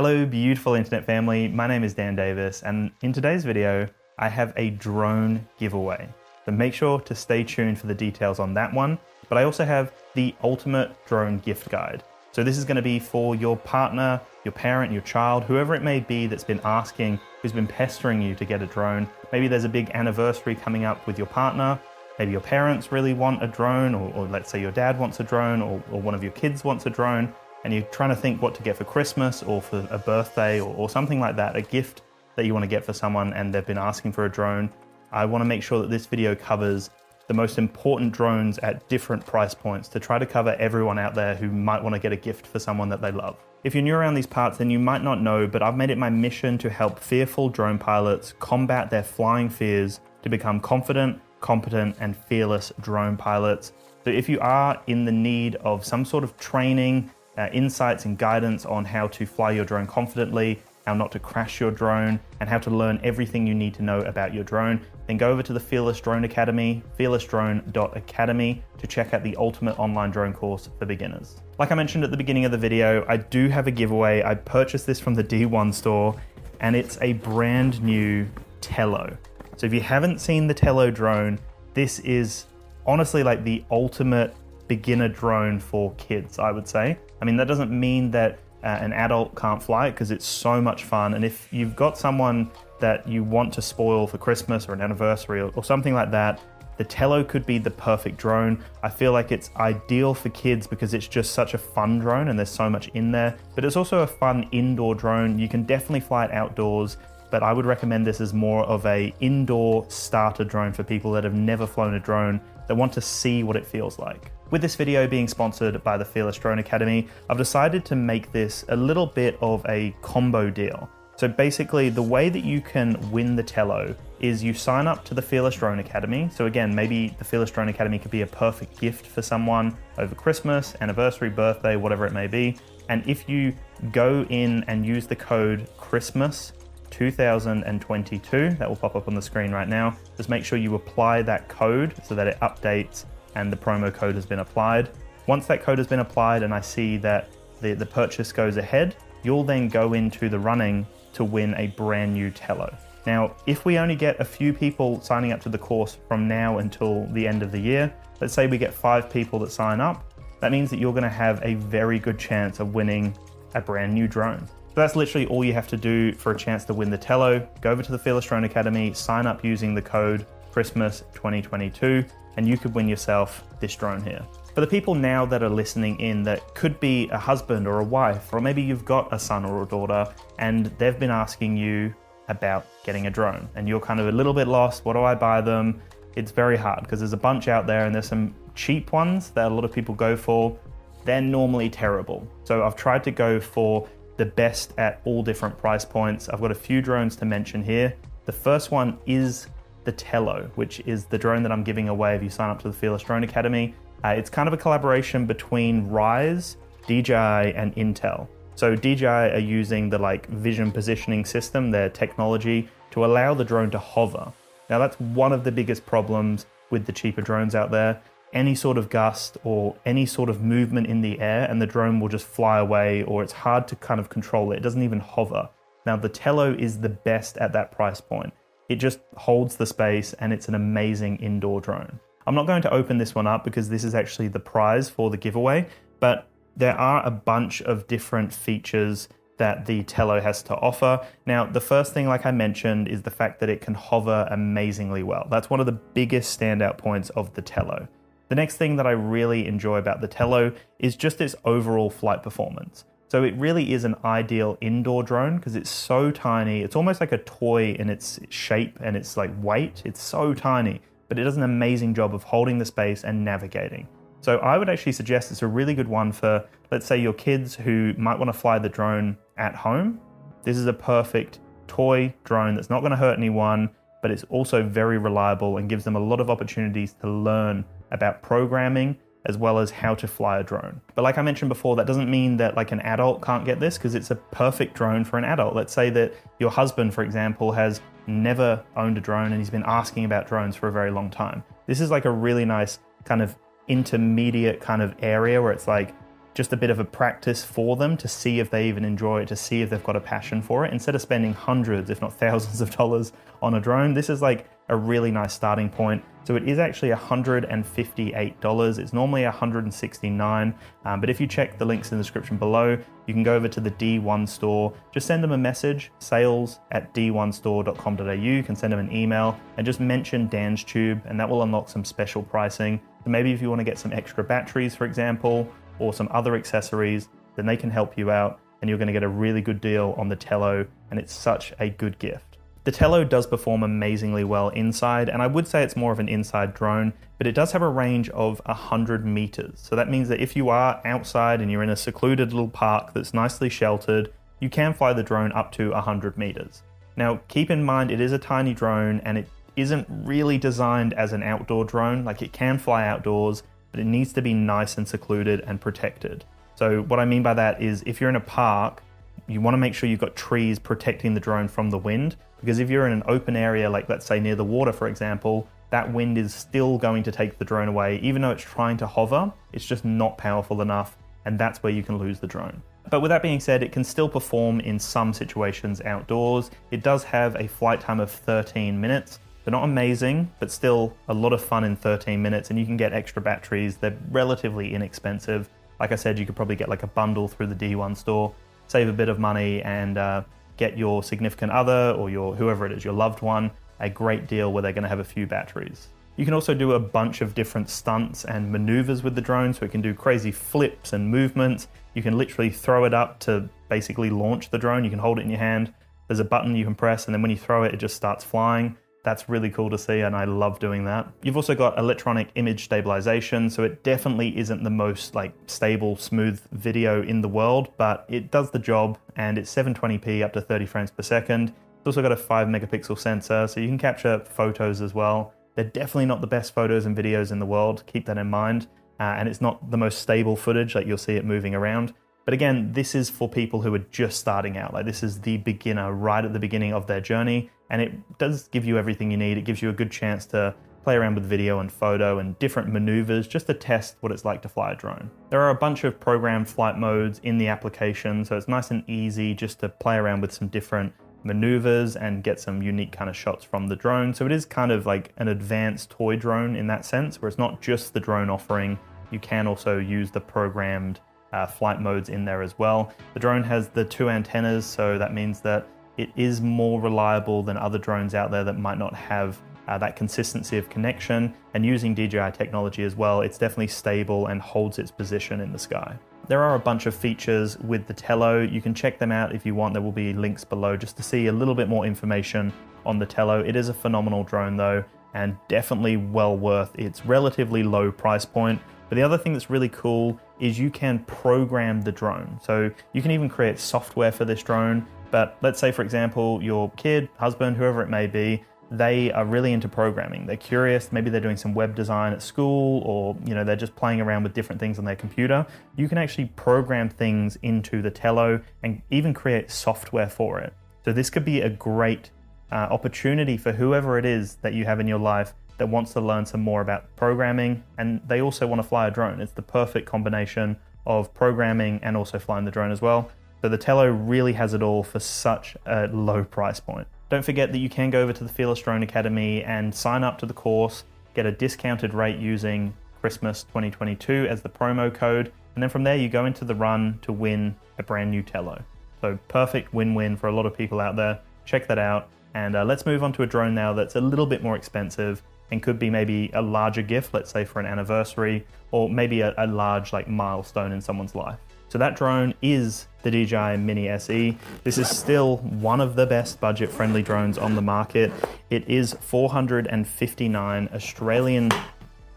Hello, beautiful internet family. My name is Dan Davis, and in today's video, I have a drone giveaway. So make sure to stay tuned for the details on that one. But I also have the ultimate drone gift guide. So this is going to be for your partner, your parent, your child, whoever it may be that's been asking, who's been pestering you to get a drone. Maybe there's a big anniversary coming up with your partner. Maybe your parents really want a drone, or, or let's say your dad wants a drone, or, or one of your kids wants a drone and you're trying to think what to get for Christmas or for a birthday or, or something like that, a gift that you want to get for someone and they've been asking for a drone, I want to make sure that this video covers the most important drones at different price points to try to cover everyone out there who might want to get a gift for someone that they love. If you're new around these parts, then you might not know, but I've made it my mission to help fearful drone pilots combat their flying fears to become confident, competent, and fearless drone pilots. So if you are in the need of some sort of training, uh, insights and guidance on how to fly your drone confidently, how not to crash your drone, and how to learn everything you need to know about your drone, then go over to the Fearless Drone Academy, fearlessdrone.academy, to check out the ultimate online drone course for beginners. Like I mentioned at the beginning of the video, I do have a giveaway. I purchased this from the D1 store, and it's a brand new Tello. So if you haven't seen the Tello drone, this is honestly like the ultimate beginner drone for kids, I would say. I mean, that doesn't mean that uh, an adult can't fly it because it's so much fun. And if you've got someone that you want to spoil for Christmas or an anniversary or, or something like that, the Tello could be the perfect drone. I feel like it's ideal for kids because it's just such a fun drone and there's so much in there. But it's also a fun indoor drone. You can definitely fly it outdoors, but I would recommend this as more of a indoor starter drone for people that have never flown a drone that want to see what it feels like. With this video being sponsored by the Fearless Drone Academy, I've decided to make this a little bit of a combo deal. So basically, the way that you can win the Tello is you sign up to the Fearless Drone Academy. So again, maybe the Fearless Drone Academy could be a perfect gift for someone over Christmas, anniversary, birthday, whatever it may be. And if you go in and use the code Christmas 2022, that will pop up on the screen right now, just make sure you apply that code so that it updates and the promo code has been applied. Once that code has been applied and I see that the, the purchase goes ahead, you'll then go into the running to win a brand new Tello. Now, if we only get a few people signing up to the course from now until the end of the year, let's say we get five people that sign up, that means that you're going to have a very good chance of winning a brand new drone. So that's literally all you have to do for a chance to win the Tello. Go over to the Fearless Drone Academy, sign up using the code Christmas 2022, and you could win yourself this drone here. For the people now that are listening in that could be a husband or a wife, or maybe you've got a son or a daughter and they've been asking you about getting a drone and you're kind of a little bit lost. What do I buy them? It's very hard because there's a bunch out there and there's some cheap ones that a lot of people go for. They're normally terrible. So I've tried to go for the best at all different price points. I've got a few drones to mention here. The first one is the Tello, which is the drone that I'm giving away if you sign up to the Fearless Drone Academy. Uh, it's kind of a collaboration between Ryze, DJI, and Intel. So DJI are using the like vision positioning system, their technology, to allow the drone to hover. Now that's one of the biggest problems with the cheaper drones out there. Any sort of gust or any sort of movement in the air, and the drone will just fly away, or it's hard to kind of control it. It doesn't even hover. Now, the Tello is the best at that price point. It just holds the space and it's an amazing indoor drone. I'm not going to open this one up because this is actually the prize for the giveaway, but there are a bunch of different features that the Tello has to offer. Now, the first thing, like I mentioned, is the fact that it can hover amazingly well. That's one of the biggest standout points of the Tello. The next thing that I really enjoy about the Tello is just its overall flight performance. So it really is an ideal indoor drone because it's so tiny. It's almost like a toy in its shape and its like weight. It's so tiny, but it does an amazing job of holding the space and navigating. So I would actually suggest it's a really good one for let's say your kids who might want to fly the drone at home. This is a perfect toy drone that's not going to hurt anyone, but it's also very reliable and gives them a lot of opportunities to learn about programming as well as how to fly a drone. But like I mentioned before, that doesn't mean that like an adult can't get this because it's a perfect drone for an adult. Let's say that your husband, for example, has never owned a drone and he's been asking about drones for a very long time. This is like a really nice kind of intermediate kind of area where it's like just a bit of a practice for them to see if they even enjoy it, to see if they've got a passion for it. Instead of spending hundreds, if not thousands of dollars on a drone, this is like a really nice starting point. So it is actually $158. It's normally $169, um, but if you check the links in the description below, you can go over to the D1 store. Just send them a message, sales at d1store.com.au. You can send them an email and just mention Dan's Tube, and that will unlock some special pricing. So maybe if you want to get some extra batteries, for example, or some other accessories, then they can help you out and you're going to get a really good deal on the Tello, and it's such a good gift. The Tello does perform amazingly well inside, and I would say it's more of an inside drone, but it does have a range of 100 meters. So that means that if you are outside and you're in a secluded little park that's nicely sheltered, you can fly the drone up to 100 meters. Now, keep in mind it is a tiny drone and it isn't really designed as an outdoor drone. Like it can fly outdoors, but it needs to be nice and secluded and protected. So, what I mean by that is if you're in a park, you want to make sure you've got trees protecting the drone from the wind. Because if you're in an open area, like let's say near the water, for example, that wind is still going to take the drone away. Even though it's trying to hover, it's just not powerful enough, and that's where you can lose the drone. But with that being said, it can still perform in some situations outdoors. It does have a flight time of 13 minutes, they're not amazing, but still a lot of fun in 13 minutes, and you can get extra batteries. They're relatively inexpensive. Like I said, you could probably get like a bundle through the D1 store, save a bit of money, and uh, get your significant other or your whoever it is, your loved one, a great deal where they're going to have a few batteries. You can also do a bunch of different stunts and maneuvers with the drone, so it can do crazy flips and movements. You can literally throw it up to basically launch the drone. You can hold it in your hand. There's a button you can press, and then when you throw it, it just starts flying. That's really cool to see, and I love doing that. You've also got electronic image stabilization, so it definitely isn't the most like stable, smooth video in the world, but it does the job, and it's 720p up to 30 frames per second. It's also got a 5 megapixel sensor, so you can capture photos as well. They're definitely not the best photos and videos in the world, keep that in mind. Uh, and it's not the most stable footage, like you'll see it moving around. But again, this is for people who are just starting out. Like this is the beginner right at the beginning of their journey, and it does give you everything you need. It gives you a good chance to play around with video and photo and different maneuvers just to test what it's like to fly a drone. There are a bunch of programmed flight modes in the application, so it's nice and easy just to play around with some different maneuvers and get some unique kind of shots from the drone. So it is kind of like an advanced toy drone in that sense, where it's not just the drone offering, you can also use the programmed uh, flight modes in there as well. The drone has the two antennas, so that means that it is more reliable than other drones out there that might not have uh, that consistency of connection. And using DJI technology as well, it's definitely stable and holds its position in the sky. There are a bunch of features with the Tello. You can check them out if you want. There will be links below just to see a little bit more information on the Tello. It is a phenomenal drone though, and definitely well worth its relatively low price point. But the other thing that's really cool is you can program the drone. So you can even create software for this drone. But let's say, for example, your kid, husband, whoever it may be, they are really into programming. They're curious. Maybe they're doing some web design at school, or you know they're just playing around with different things on their computer. You can actually program things into the Tello and even create software for it. So this could be a great uh, opportunity for whoever it is that you have in your life that wants to learn some more about programming and they also want to fly a drone. It's the perfect combination of programming and also flying the drone as well. So the Tello really has it all for such a low price point. Don't forget that you can go over to the Fearless Drone Academy and sign up to the course, get a discounted rate using Christmas 2022 as the promo code, and then from there you go into the run to win a brand new Tello. So perfect win-win for a lot of people out there. Check that out. And uh, let's move on to a drone now that's a little bit more expensive and could be maybe a larger gift, let's say for an anniversary, or maybe a, a large like milestone in someone's life. So that drone is the DJI Mini SE. This is still one of the best budget-friendly drones on the market. It is 459 Australian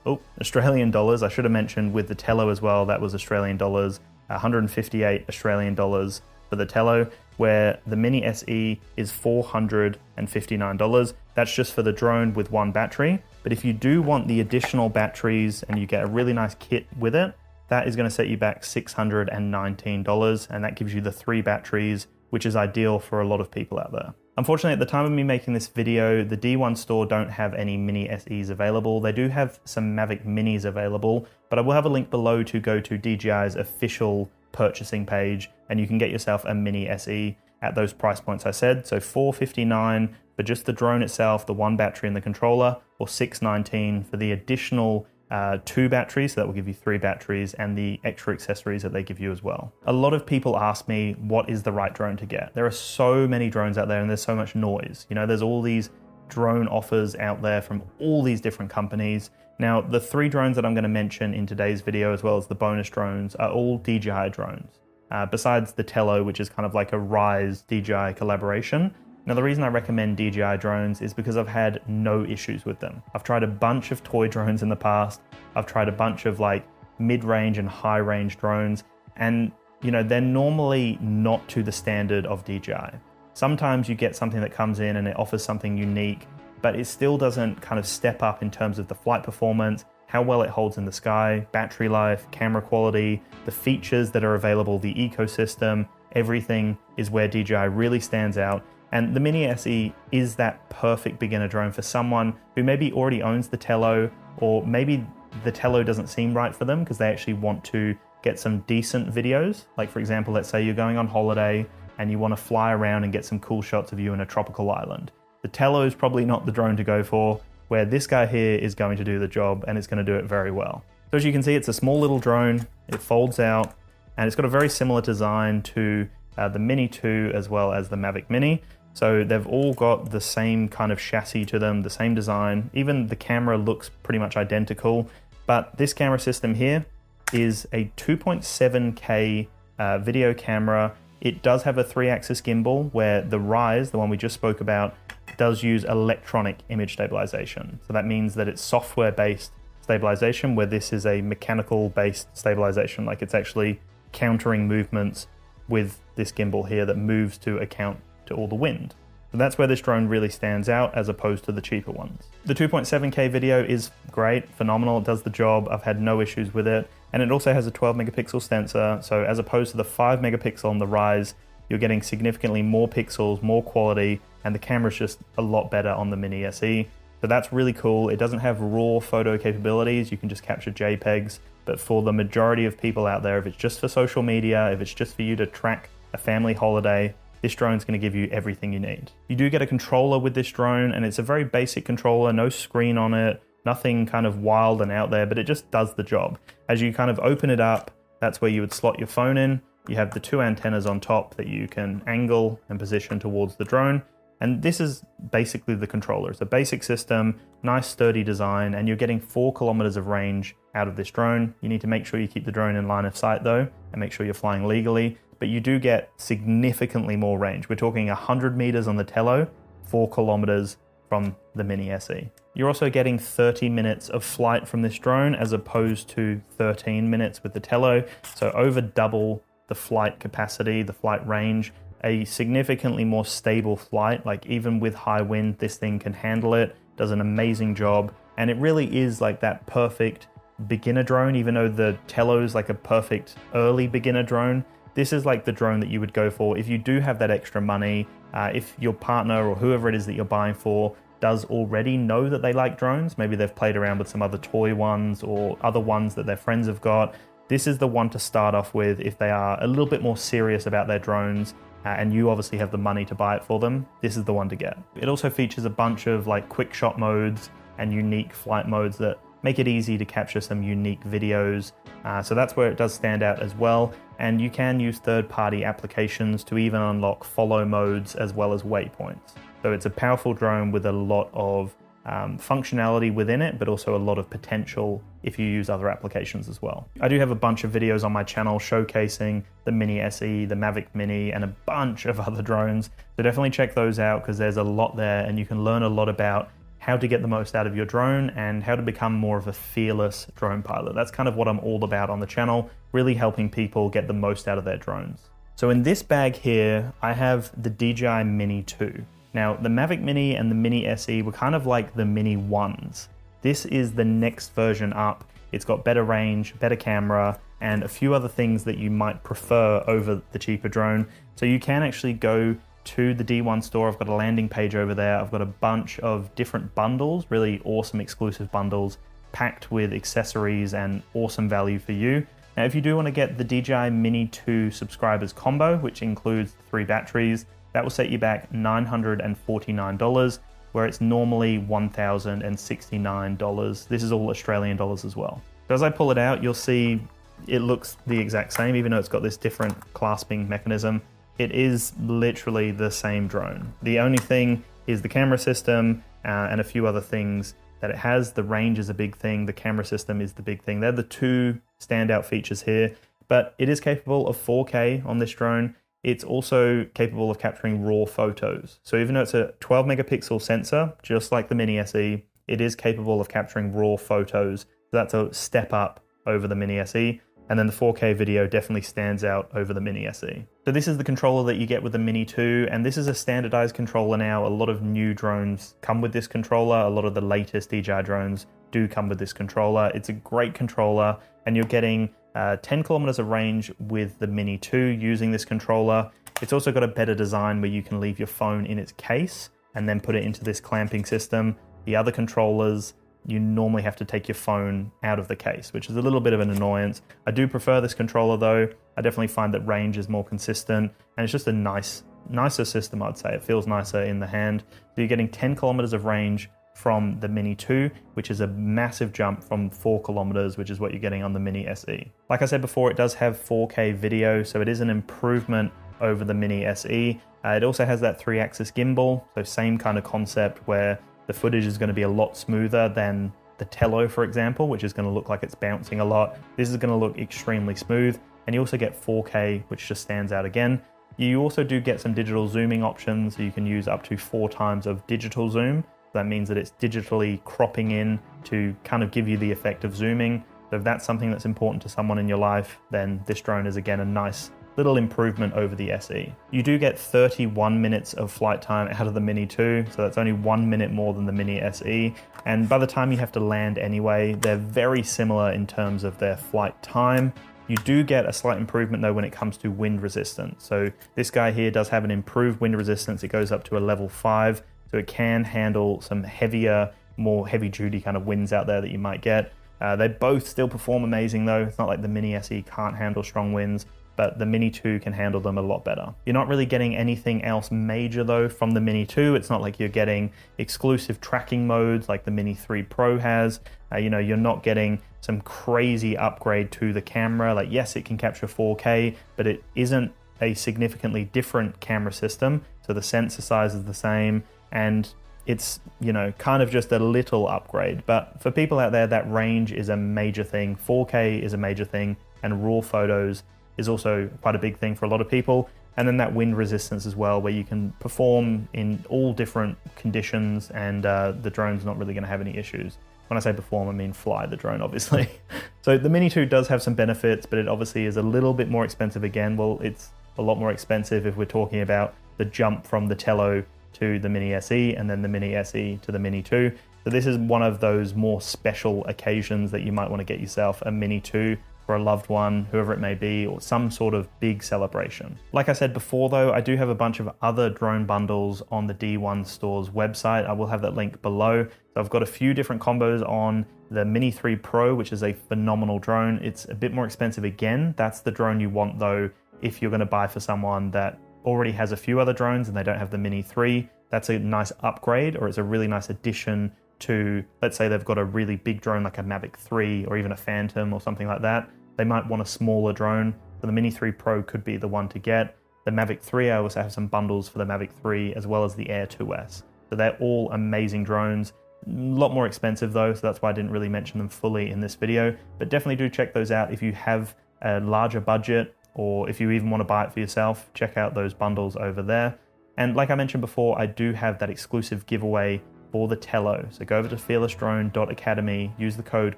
oh, Australian dollars. I should have mentioned with the Tello as well, that was Australian dollars, 158 Australian dollars for the Tello, where the Mini SE is $459. That's just for the drone with one battery. But if you do want the additional batteries and you get a really nice kit with it, that is going to set you back $619 and that gives you the three batteries, which is ideal for a lot of people out there. Unfortunately, at the time of me making this video, the D1 store don't have any Mini SEs available. They do have some Mavic Minis available, but I will have a link below to go to DJI's official purchasing page and you can get yourself a Mini SE at those price points I said. So 459 for just the drone itself, the one battery and the controller, or 619 for the additional uh, two batteries, so that will give you three batteries, and the extra accessories that they give you as well. A lot of people ask me, what is the right drone to get? There are so many drones out there and there's so much noise. You know, there's all these drone offers out there from all these different companies. Now, the three drones that I'm going to mention in today's video, as well as the bonus drones, are all DJI drones. Uh, besides the Tello, which is kind of like a Ryze DJI collaboration, now, the reason I recommend DJI drones is because I've had no issues with them. I've tried a bunch of toy drones in the past. I've tried a bunch of like mid-range and high-range drones, and you know, they're normally not to the standard of DJI. Sometimes you get something that comes in and it offers something unique, but it still doesn't kind of step up in terms of the flight performance, how well it holds in the sky, battery life, camera quality, the features that are available, the ecosystem, everything is where DJI really stands out and the Mini SE is that perfect beginner drone for someone who maybe already owns the Tello, or maybe the Tello doesn't seem right for them because they actually want to get some decent videos. Like, for example, let's say you're going on holiday and you want to fly around and get some cool shots of you in a tropical island. The Tello is probably not the drone to go for, where this guy here is going to do the job and it's going to do it very well. So, as you can see, it's a small little drone, it folds out, and it's got a very similar design to uh, the Mini 2 as well as the Mavic Mini. So they've all got the same kind of chassis to them, the same design. Even the camera looks pretty much identical. But this camera system here is a 2.7K uh, video camera. It does have a three axis gimbal where the Ryze, the one we just spoke about, does use electronic image stabilization. So that means that it's software based stabilization, where this is a mechanical based stabilization. Like it's actually countering movements with this gimbal here that moves to account to all the wind. So that's where this drone really stands out as opposed to the cheaper ones. The 2.7K video is great, phenomenal, it does the job, I've had no issues with it. And it also has a 12 megapixel sensor, so as opposed to the 5 megapixel on the Ryze, you're getting significantly more pixels, more quality, and the camera's just a lot better on the Mini SE. So that's really cool. It doesn't have raw photo capabilities, you can just capture JPEGs, but for the majority of people out there, if it's just for social media, if it's just for you to track a family holiday, this drone is going to give you everything you need. You do get a controller with this drone, and it's a very basic controller, no screen on it, nothing kind of wild and out there, but it just does the job. As you kind of open it up, that's where you would slot your phone in. You have the two antennas on top that you can angle and position towards the drone. And this is basically the controller. It's a basic system, nice sturdy design, and you're getting four kilometers of range out of this drone. You need to make sure you keep the drone in line of sight though, and make sure you're flying legally but you do get significantly more range. We're talking 100 meters on the Tello, 4 kilometers from the Mini SE. You're also getting 30 minutes of flight from this drone as opposed to 13 minutes with the Tello, so over double the flight capacity, the flight range, a significantly more stable flight. Like even with high wind, this thing can handle it, does an amazing job, and it really is like that perfect beginner drone, even though the Tello is like a perfect early beginner drone this is like the drone that you would go for if you do have that extra money. Uh, if your partner or whoever it is that you're buying for does already know that they like drones, maybe they've played around with some other toy ones or other ones that their friends have got. This is the one to start off with if they are a little bit more serious about their drones uh, and you obviously have the money to buy it for them, this is the one to get. It also features a bunch of like quick shot modes and unique flight modes that make it easy to capture some unique videos. Uh, so that's where it does stand out as well. And you can use third party applications to even unlock follow modes as well as waypoints. So it's a powerful drone with a lot of um, functionality within it, but also a lot of potential if you use other applications as well. I do have a bunch of videos on my channel showcasing the Mini SE, the Mavic Mini, and a bunch of other drones. So definitely check those out because there's a lot there and you can learn a lot about how to get the most out of your drone and how to become more of a fearless drone pilot. That's kind of what I'm all about on the channel, really helping people get the most out of their drones. So in this bag here, I have the DJI Mini 2. Now, the Mavic Mini and the Mini SE were kind of like the Mini 1s. This is the next version up. It's got better range, better camera, and a few other things that you might prefer over the cheaper drone. So you can actually go to the D1 store. I've got a landing page over there. I've got a bunch of different bundles, really awesome exclusive bundles packed with accessories and awesome value for you. Now, if you do want to get the DJI Mini 2 subscribers combo, which includes three batteries, that will set you back $949, where it's normally $1,069. This is all Australian dollars as well. So as I pull it out, you'll see it looks the exact same, even though it's got this different clasping mechanism. It is literally the same drone. The only thing is the camera system uh, and a few other things that it has. The range is a big thing, the camera system is the big thing. They're the two standout features here, but it is capable of 4K on this drone. It's also capable of capturing raw photos. So even though it's a 12 megapixel sensor, just like the Mini SE, it is capable of capturing raw photos. So that's a step up over the Mini SE. And then the 4K video definitely stands out over the Mini SE. So this is the controller that you get with the Mini 2, and this is a standardized controller now. A lot of new drones come with this controller. A lot of the latest DJI drones do come with this controller. It's a great controller, and you're getting uh, 10 kilometers of range with the Mini 2 using this controller. It's also got a better design where you can leave your phone in its case and then put it into this clamping system. The other controllers you normally have to take your phone out of the case, which is a little bit of an annoyance. I do prefer this controller though. I definitely find that range is more consistent and it's just a nice, nicer system, I'd say. It feels nicer in the hand. So you're getting 10 kilometers of range from the Mini 2, which is a massive jump from 4 kilometers, which is what you're getting on the Mini SE. Like I said before, it does have 4K video, so it is an improvement over the Mini SE. Uh, it also has that 3 axis gimbal, so same kind of concept where the footage is going to be a lot smoother than the Tello, for example, which is going to look like it's bouncing a lot. This is going to look extremely smooth. And you also get 4K, which just stands out again. You also do get some digital zooming options. So you can use up to four times of digital zoom. That means that it's digitally cropping in to kind of give you the effect of zooming. So if that's something that's important to someone in your life, then this drone is again a nice little improvement over the SE. You do get 31 minutes of flight time out of the Mini 2, so that's only one minute more than the Mini SE. And by the time you have to land anyway, they're very similar in terms of their flight time. You do get a slight improvement though when it comes to wind resistance. So this guy here does have an improved wind resistance. It goes up to a level 5, so it can handle some heavier, more heavy duty kind of winds out there that you might get. Uh, they both still perform amazing though. It's not like the Mini SE can't handle strong winds but the Mini 2 can handle them a lot better. You're not really getting anything else major though from the Mini 2. It's not like you're getting exclusive tracking modes like the Mini 3 Pro has. Uh, you know, you're not getting some crazy upgrade to the camera. Like, yes, it can capture 4K, but it isn't a significantly different camera system. So the sensor size is the same and it's you know kind of just a little upgrade but for people out there that range is a major thing 4k is a major thing and raw photos is also quite a big thing for a lot of people. And then that wind resistance as well, where you can perform in all different conditions and uh, the drone's not really going to have any issues. When I say perform, I mean fly the drone, obviously. so the Mini 2 does have some benefits, but it obviously is a little bit more expensive again. Well, it's a lot more expensive if we're talking about the jump from the Tello to the Mini SE and then the Mini SE to the Mini 2. So this is one of those more special occasions that you might want to get yourself a Mini 2 for a loved one, whoever it may be, or some sort of big celebration. Like I said before, though, I do have a bunch of other drone bundles on the D1 Store's website. I will have that link below. So I've got a few different combos on the Mini 3 Pro, which is a phenomenal drone. It's a bit more expensive again. That's the drone you want, though, if you're going to buy for someone that already has a few other drones and they don't have the Mini 3. That's a nice upgrade, or it's a really nice addition to, let's say they've got a really big drone like a Mavic 3 or even a Phantom or something like that they might want a smaller drone. So the Mini 3 Pro could be the one to get. The Mavic 3, I also have some bundles for the Mavic 3 as well as the Air 2S. So they're all amazing drones. A lot more expensive though, so that's why I didn't really mention them fully in this video. But definitely do check those out if you have a larger budget or if you even want to buy it for yourself, check out those bundles over there. And like I mentioned before, I do have that exclusive giveaway for the Tello. So go over to fearlessdrone.academy, use the code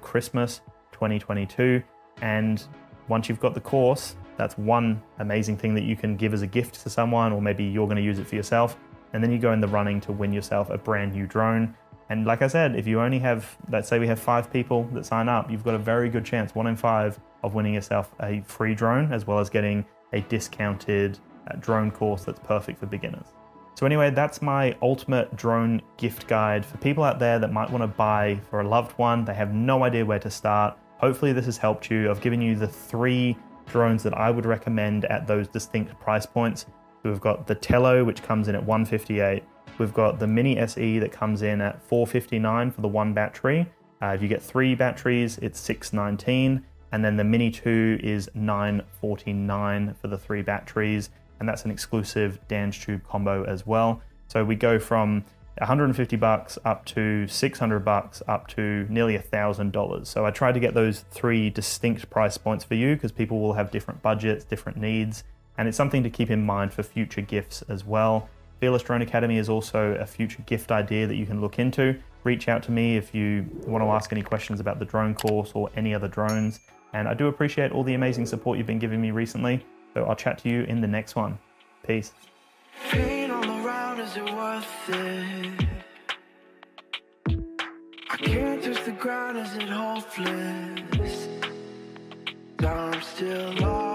Christmas2022 and once you've got the course, that's one amazing thing that you can give as a gift to someone, or maybe you're going to use it for yourself. And then you go in the running to win yourself a brand new drone. And like I said, if you only have, let's say we have five people that sign up, you've got a very good chance, one in five, of winning yourself a free drone, as well as getting a discounted uh, drone course that's perfect for beginners. So, anyway, that's my ultimate drone gift guide for people out there that might want to buy for a loved one. They have no idea where to start. Hopefully, this has helped you. I've given you the three drones that I would recommend at those distinct price points. We've got the Tello, which comes in at 158. We've got the Mini SE that comes in at 459 for the one battery. Uh, if you get three batteries, it's 619, and then the Mini 2 is 949 for the three batteries and that's an exclusive Dan's Tube combo as well. So we go from 150 bucks up to 600 bucks up to nearly a thousand dollars. So I tried to get those three distinct price points for you because people will have different budgets, different needs, and it's something to keep in mind for future gifts as well. Fearless Drone Academy is also a future gift idea that you can look into. Reach out to me if you want to ask any questions about the drone course or any other drones. And I do appreciate all the amazing support you've been giving me recently. So I'll chat to you in the next one. Peace. I can't touch the ground, is it hopeless? I'm still lost.